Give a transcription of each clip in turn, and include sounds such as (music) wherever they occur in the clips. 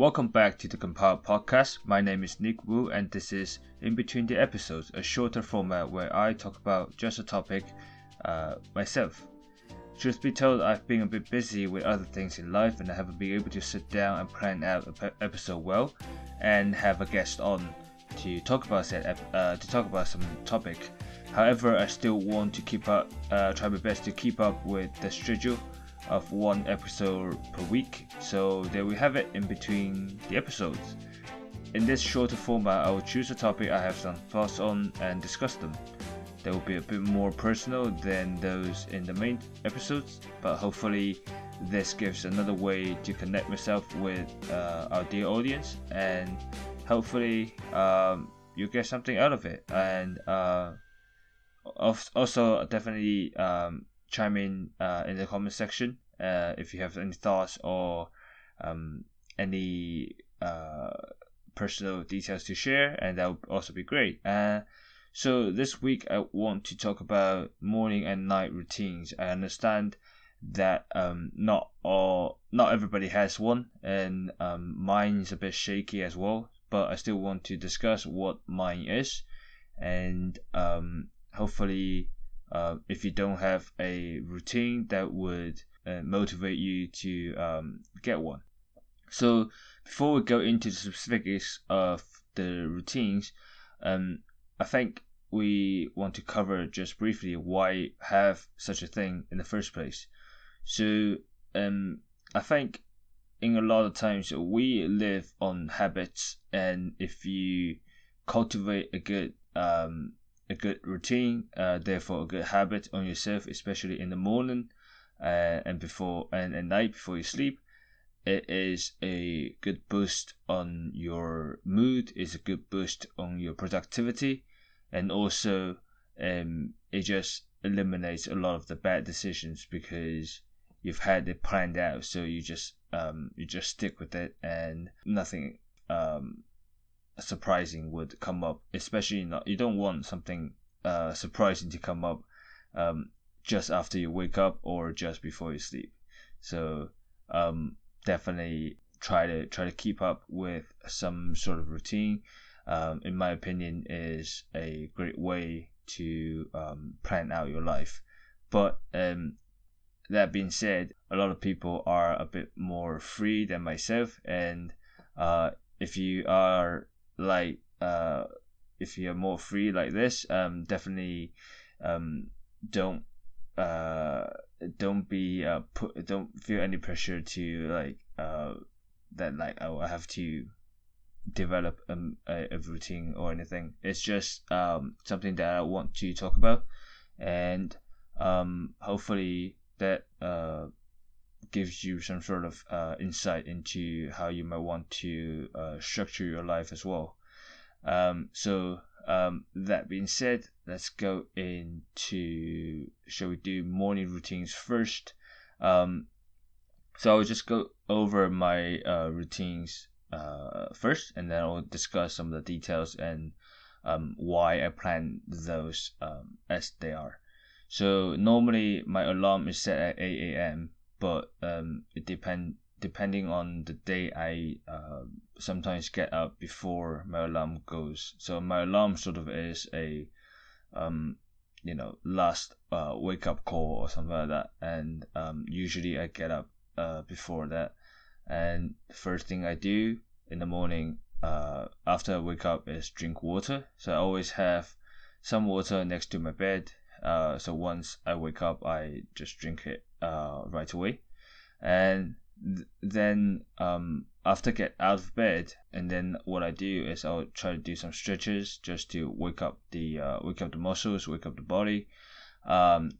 Welcome back to the Compile Podcast. My name is Nick Wu, and this is In Between the Episodes, a shorter format where I talk about just a topic uh, myself. Truth be told, I've been a bit busy with other things in life, and I haven't been able to sit down and plan out an episode well, and have a guest on to talk about ep- uh, to talk about some topic. However, I still want to keep up, uh, try my best to keep up with the schedule of one episode per week. So there we have it in between the episodes. In this shorter format, I will choose a topic I have some thoughts on and discuss them. They will be a bit more personal than those in the main episodes, but hopefully, this gives another way to connect myself with uh, our dear audience, and hopefully, um, you get something out of it. And uh, also, definitely um, chime in uh, in the comment section uh, if you have any thoughts or um, any uh, personal details to share, and that would also be great. Uh, so this week I want to talk about morning and night routines. I understand that um, not all, not everybody has one, and um, a bit shaky as well. But I still want to discuss what mine is, and um, hopefully uh, if you don't have a routine that would uh, motivate you to um, get one. So before we go into the specifics of the routines, um, I think we want to cover just briefly why have such a thing in the first place. So um, I think in a lot of times we live on habits, and if you cultivate a good um, a good routine, uh, therefore a good habit on yourself, especially in the morning uh, and before and at night before you sleep. It is a good boost on your mood. It's a good boost on your productivity, and also um, it just eliminates a lot of the bad decisions because you've had it planned out. So you just um, you just stick with it, and nothing um, surprising would come up. Especially not you don't want something uh, surprising to come up um, just after you wake up or just before you sleep. So um, definitely try to try to keep up with some sort of routine. Um, in my opinion, is a great way to um, plan out your life. But um, that being said, a lot of people are a bit more free than myself, and uh, if you are like uh, if you're more free like this, um, definitely um, don't uh, don't be uh, put don't feel any pressure to like uh, that like oh I have to develop a, a routine or anything. It's just um, something that I want to talk about, and um, hopefully that uh, gives you some sort of uh, insight into how you might want to uh, structure your life as well. Um, so um, that being said, let's go into shall we do morning routines first? Um, so I'll just go over my uh, routines uh, first, and then I'll discuss some of the details and um, why I plan those um, as they are. So normally my alarm is set at 8 a.m., but um, it depend depending on the day, I uh, sometimes get up before my alarm goes. So my alarm sort of is a, um, you know, last uh, wake up call or something like that. And um, usually I get up uh, before that. And the first thing I do in the morning uh, after I wake up is drink water. So I always have some water next to my bed. Uh, so once I wake up, I just drink it uh, right away. And then um, after get out of bed and then what I do is I'll try to do some stretches just to wake up the uh, wake up the muscles wake up the body. Um,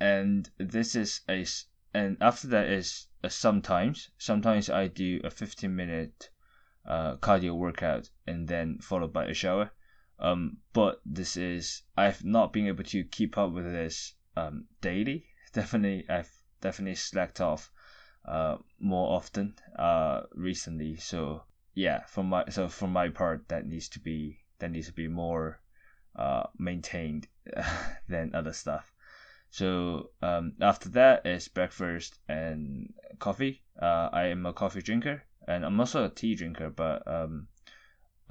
and this is a and after that is uh, sometimes sometimes I do a 15 minute uh, cardio workout and then followed by a shower. Um, but this is I've not been able to keep up with this um, daily definitely I've definitely slacked off uh, more often uh, recently. So yeah, from my so from my part, that needs to be that needs to be more uh, maintained (laughs) than other stuff. So um, after that is breakfast and coffee. Uh, I am a coffee drinker. and I'm also a tea drinker, but um,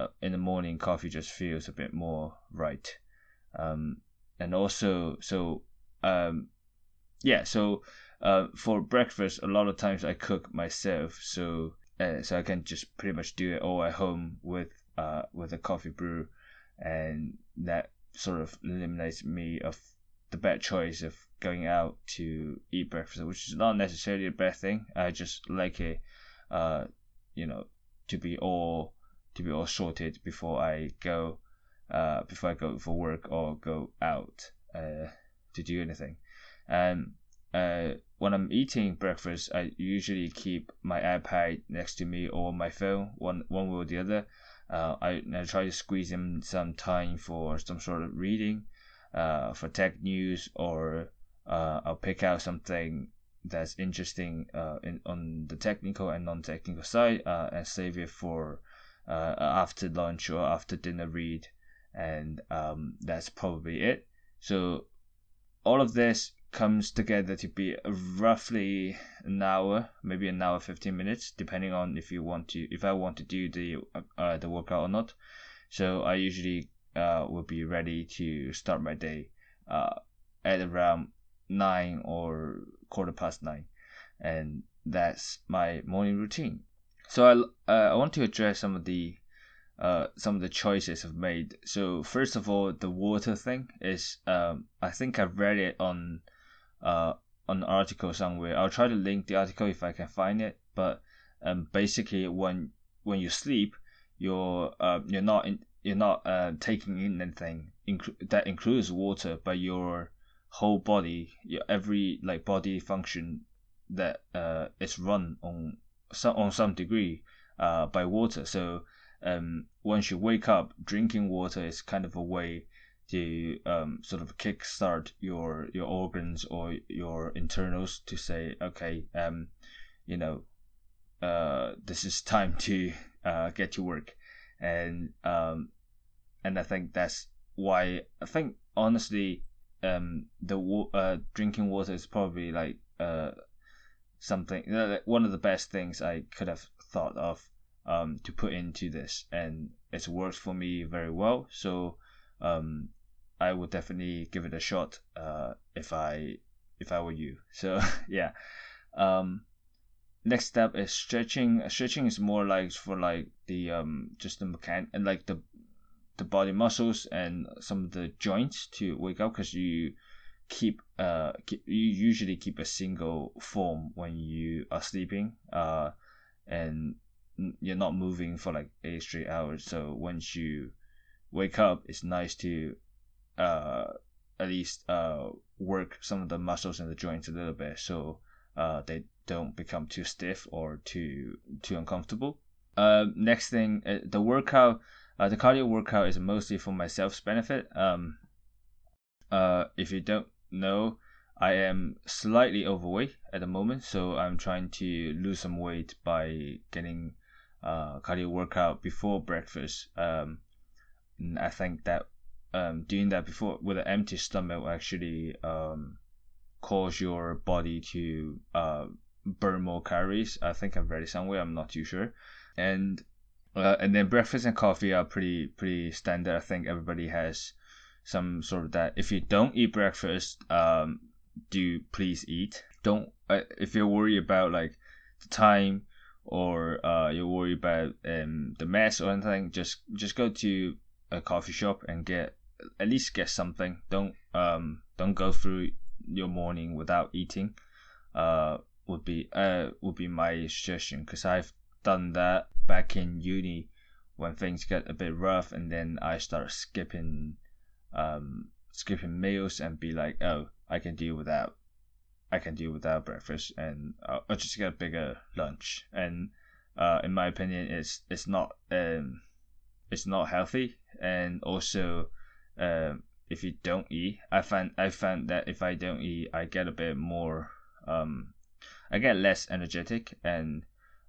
uh, in the morning coffee just feels a bit more right. Um, and also, so um, yeah, so uh, for breakfast, a lot of times I cook myself, so uh, so I can just pretty much do it all at home with uh with a coffee brew, and that sort of eliminates me of the bad choice of going out to eat breakfast, which is not necessarily a bad thing. I just like it, uh, you know, to be all to be all sorted before I go, uh, before I go for work or go out, uh, to do anything. And uh, when I'm eating breakfast, I usually keep my iPad next to me or my phone, one one way or the other. Uh, I, I try to squeeze in some time for some sort of reading, uh, for tech news, or uh, I'll pick out something that's interesting uh, in on the technical and non-technical side uh, and save it for uh, after lunch or after dinner read, and um, that's probably it. So all of this comes together to be roughly an hour, maybe an hour fifteen minutes, depending on if you want to, if I want to do the uh, the workout or not. So I usually uh, will be ready to start my day uh, at around nine or quarter past nine, and that's my morning routine. So I uh, I want to address some of the uh, some of the choices I've made. So first of all, the water thing is um, I think I've read it on uh, an article somewhere. I'll try to link the article if I can find it. But um, basically, when when you sleep, you're uh, you're not in, you're not uh, taking in anything inc- that includes water, but your whole body, your every like body function that uh, is run on some on some degree uh, by water. So um, once you wake up, drinking water is kind of a way to um, sort of kickstart your your organs or your internals to say, okay, um, you know, uh, this is time to uh, get to work, and um, and I think that's why I think honestly, um, the uh, drinking water is probably like uh, something one of the best things I could have thought of um, to put into this, and it's worked for me very well. So um, I would definitely give it a shot uh, if I if I were you. (laughs) So yeah. Um, next step is stretching. Stretching is more like for like the um just the mechan and like the the body muscles and some of the joints to wake up because you keep uh keep, you usually keep a single form when you are sleeping uh and you're not moving for like eight straight hours so once you wake up it's nice to uh, at least uh, work some of the muscles in the joints a little bit so uh, they don't become too stiff or too too uncomfortable. Uh, next thing, uh, the workout, uh, the cardio workout is mostly for my self's benefit. Um, uh, if you don't know, I am slightly overweight at the moment, so I'm trying to lose some weight by getting uh, cardio workout before breakfast. Um, I think that um, doing that before with an empty stomach will actually um, cause your body to uh, burn more calories. I think I've read it somewhere. I'm not too sure. And uh, and then breakfast and coffee are pretty pretty standard. I think everybody has some sort of that. If you don't eat breakfast, um, do please eat. Don't uh, if you're worried about like the time or uh, you're worried about um, the mess or anything, just just go to a coffee shop and get at least get something. Don't um don't go through your morning without eating. Uh, would be uh would be my suggestion because I've done that back in uni when things get a bit rough, and then I start skipping um skipping meals and be like, oh, I can deal without. I can deal without breakfast, and I'll, I'll just get a bigger lunch. And uh, in my opinion, it's it's not um, it's not healthy, and also um, if you don't eat, I find I find that if I don't eat, I get a bit more, um, I get less energetic, and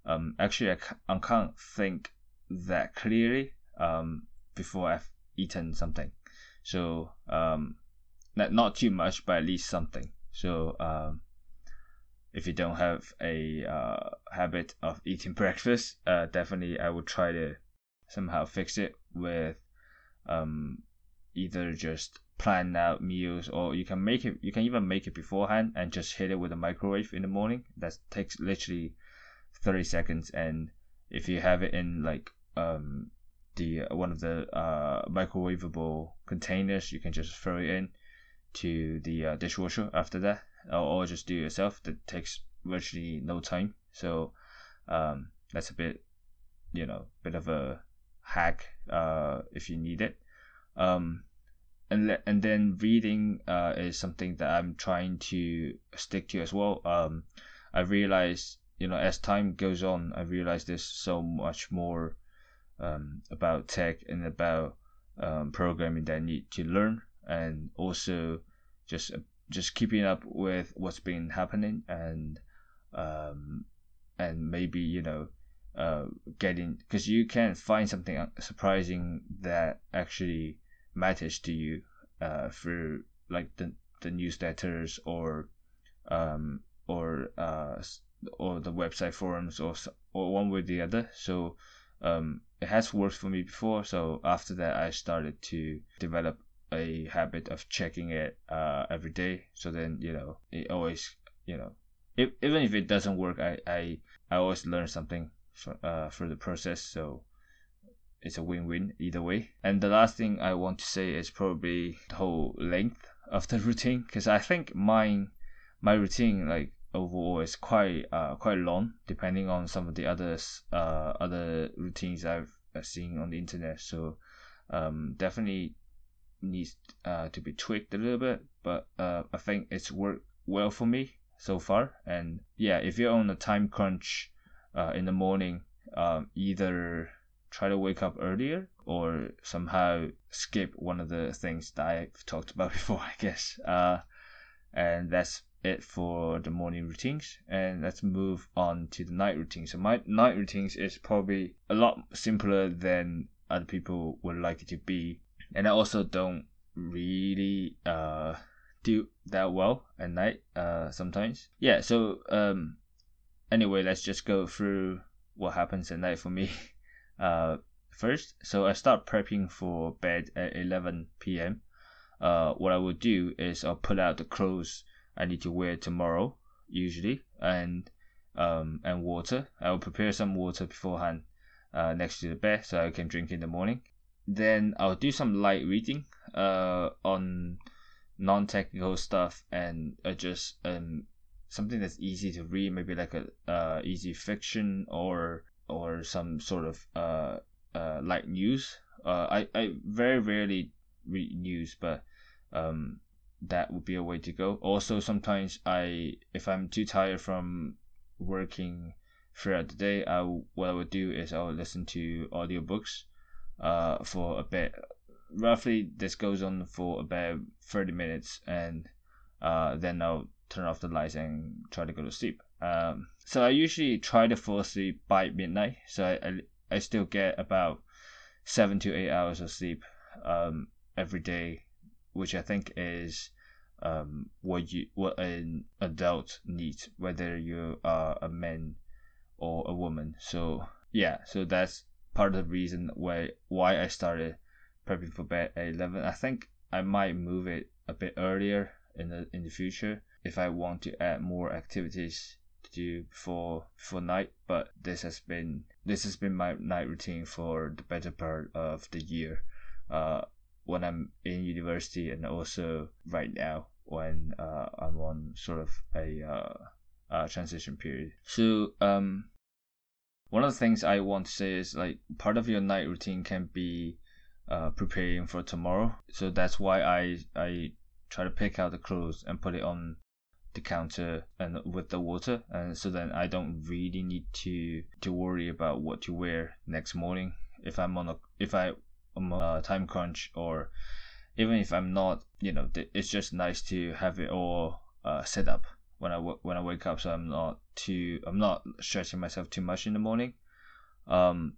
um, actually I, I can't think that clearly um, before I've eaten something. So um, not not too much, but at least something. So um, if you don't have a uh, habit of eating (laughs) breakfast, uh, definitely I would try to somehow fix it with um, either just plan out meals or you can make it you can even make it beforehand and just hit it with a microwave in the morning. That takes literally 30 seconds. And if you have it in like um the uh, one of the uh microwavable containers you can just throw it in to the uh, dishwasher after that or, or just do it yourself. That takes virtually no time. So um that's a bit you know bit of a hack uh if you need it um and le- and then reading uh, is something that I'm trying to stick to as well. Um, I realize you know as time goes on, I realize there's so much more um, about tech and about um, programming that I need to learn, and also just uh, just keeping up with what's been happening and um, and maybe you know uh, getting because you can find something surprising that actually matters to you uh, through like the the newsletters or um, or uh, or the website forums or or one way or the other. So um, it has worked for me before. So after that, I started to develop a habit of checking it uh, every day. So then you know it always you know if, even if it doesn't work, I I, I always learn something for, uh, for the process. So it's a win-win either way. And the last thing I want to say is probably the whole length of the (laughs) routine because I think mine my routine like overall is quite uh quite long depending on some of the others uh other routines I've seen on the internet. So um definitely needs uh to be tweaked a little bit, but uh I think it's worked well for me so far. And yeah, if you're on a time crunch uh in the morning, um either try to wake up earlier or somehow skip one of the things that I've (laughs) talked about (laughs) before, I guess. Uh, and that's it for the morning routines. And let's move on to the night routine. So my night routines is probably a lot simpler than other people would like it to be. And I also don't really uh, do that well at night uh, sometimes. Yeah, so um, anyway, let's just go through what happens at night for me. (laughs) uh, first. So I start prepping for bed at 11 p.m. Uh, what I will do is I'll pull out the clothes I need to wear tomorrow, usually, and um, and water. I will prepare some water beforehand uh, next to the bed so I can drink in the morning. Then I'll do some light reading uh, on non-technical stuff and uh, just um, something that's easy to read, maybe like a uh, easy fiction or or some sort of uh, uh, like news. Uh, I, I very rarely read news, but um, that would be a way to go. Also, sometimes I, if I'm too tired from working throughout the day, I what I would do is I would listen to audiobooks uh, for a bit. Roughly, this goes on for about 30 minutes, and uh, then I'll turn off the lights and try to go to sleep. Um, so I usually try to fall asleep by midnight. So I, I, I still get about seven to eight hours of sleep um, every day, which I think is um, what you what an adult needs, whether you are a man or a woman. So yeah, so that's part of the reason why why I started prepping for bed at eleven. I think I might move it a bit earlier in the in the future if I want to add more activities to do before night. But this has been this has been my night routine for the better part of the year. Uh, when I'm in university and also right now when uh, I'm on sort of a uh, transition period. So um, one of the things I want to say is like part of your night routine can be uh, preparing for tomorrow. So that's why I I try to pick out the clothes and put it on the counter and with the water and so then I don't really need to to worry about what to wear next morning. If I'm on a if I am a time crunch or even if I'm not you know it's just nice to have it all uh, set up when I when I wake up so I'm not too I'm not stretching myself too much in the morning. Um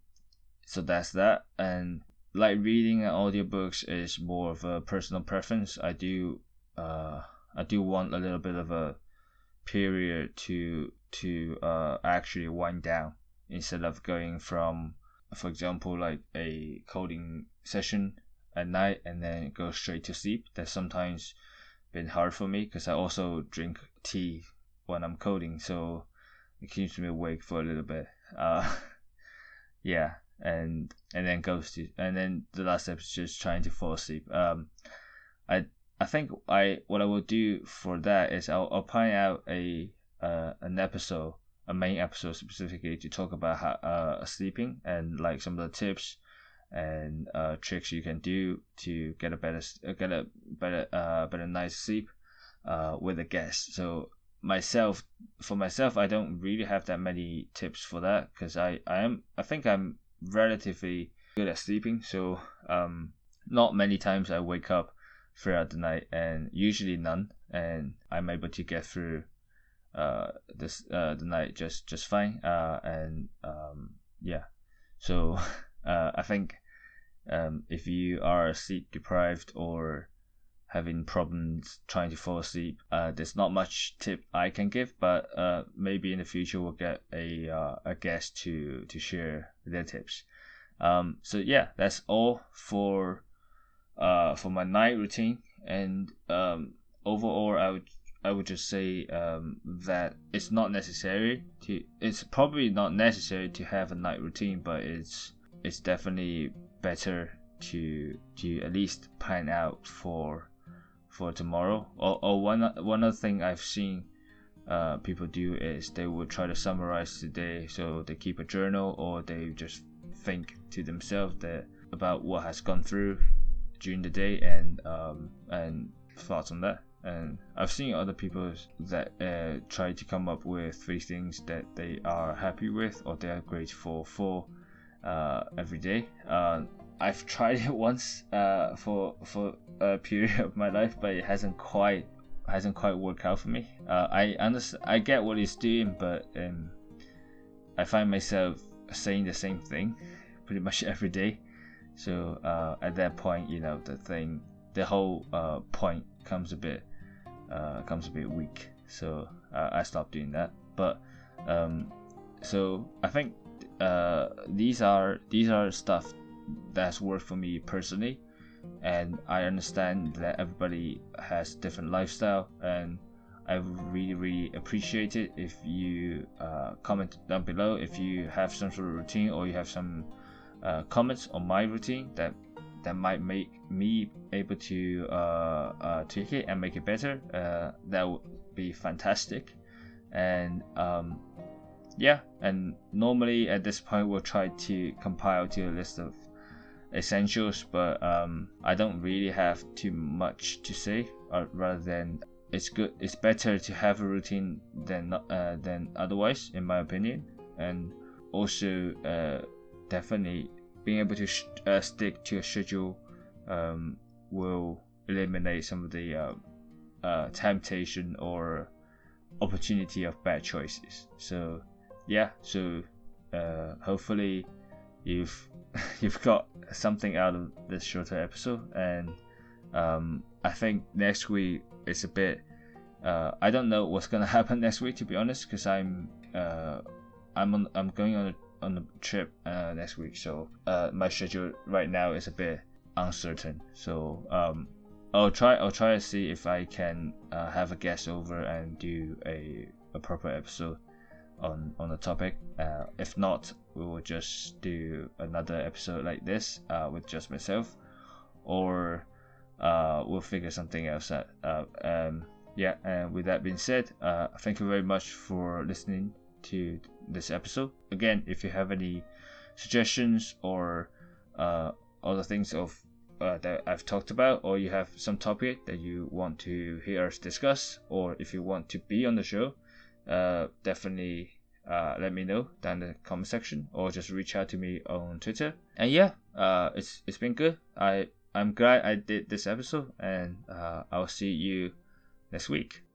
so that's that and like reading and audiobooks is more of a personal preference. I do uh I do want a little bit of a period to to uh, actually wind down instead of going from, for example, like a coding session at night and then go straight to sleep. That's sometimes been hard for me because I also drink tea when I'm coding, so it keeps me awake for a little bit. Uh, (laughs) yeah, and and then goes to and then the last step is just trying to fall asleep. Um, I I think I what I will do for that is I'll, I'll point out a uh, an episode, a main episode specifically to talk about how uh, sleeping and like some of the tips and uh, tricks you can do to get a better uh, get a better uh, better night's sleep uh, with a guest. So myself for myself I don't really have that many tips for that because I, I am I think I'm relatively good at sleeping so um not many times I wake up throughout the night and usually none and I'm able to get through uh this uh the night just just fine uh and um yeah. So (laughs) uh I think um if you are sleep deprived or having problems trying to fall asleep uh there's not much tip I can give but uh maybe in the future we'll get a uh, a guest to to share their tips. Um so yeah that's all for uh for my night routine and um overall I would I would just say um, that it's not necessary to. It's probably not necessary to have a night routine, but it's it's definitely better to to at least plan out for for tomorrow. Or, or one one other thing I've seen uh, people do is they will try to summarize the day, so they keep a journal or they just think to themselves that about what has gone through during the day and um, and thoughts on that and I've seen other people that uh, try to come up with three things that they are happy with or they are grateful for uh, every day. Uh, I've (laughs) tried it once uh, for for a period of my life, but it hasn't quite hasn't quite worked out for me. Uh, I understand, I get what he's doing, but um, I find myself saying the same thing pretty much (laughs) every day. So uh, at that point, you know, the thing, the whole point comes a bit uh, comes a bit weak. So uh, I stopped doing that. But um, so I think uh, these are these are stuff that's worked for me personally, and I understand that everybody has different lifestyle, and I really really appreciate it if you uh, comment down below if you have some sort of routine or you have some uh, comments on my routine that that might make me able to uh, uh, tweak it and make it better, uh, that would be fantastic. And um, yeah, and normally at this point we'll try to compile to a list of essentials, but um, I don't really have too much to say. Uh, rather than it's good, it's better to have a routine than uh, than otherwise, in my opinion. And also, definitely being able to sh- uh, stick to a schedule um, will eliminate some of the uh, uh, temptation or opportunity of bad choices. So yeah, so uh, hopefully you've (laughs) you've got something out of this shorter episode, and um, I think next week is a bit. Uh, I don't know what's gonna (laughs) happen next week to be honest, because I'm uh, I'm on I'm going on a on the trip uh, next week, so uh, my schedule right now is a bit uncertain. So um, I'll try I'll try to see if I can uh, have a guest over and do a, a proper episode on on the topic. Uh, if not, we will just do another episode like this uh, with just myself, or uh, we'll figure something else out. Um, yeah, and with that being said, thank you very much for listening to this episode. Again, if you have any suggestions or uh, other things of uh, that I've talked about, or you have some topic that you want to hear us discuss, or if you want to be on the show, uh, definitely uh, let me know down in the comment section, or just reach out to me on Twitter. And yeah, uh, it's it's been good. I I'm glad I did this episode, and uh, I'll see you next week.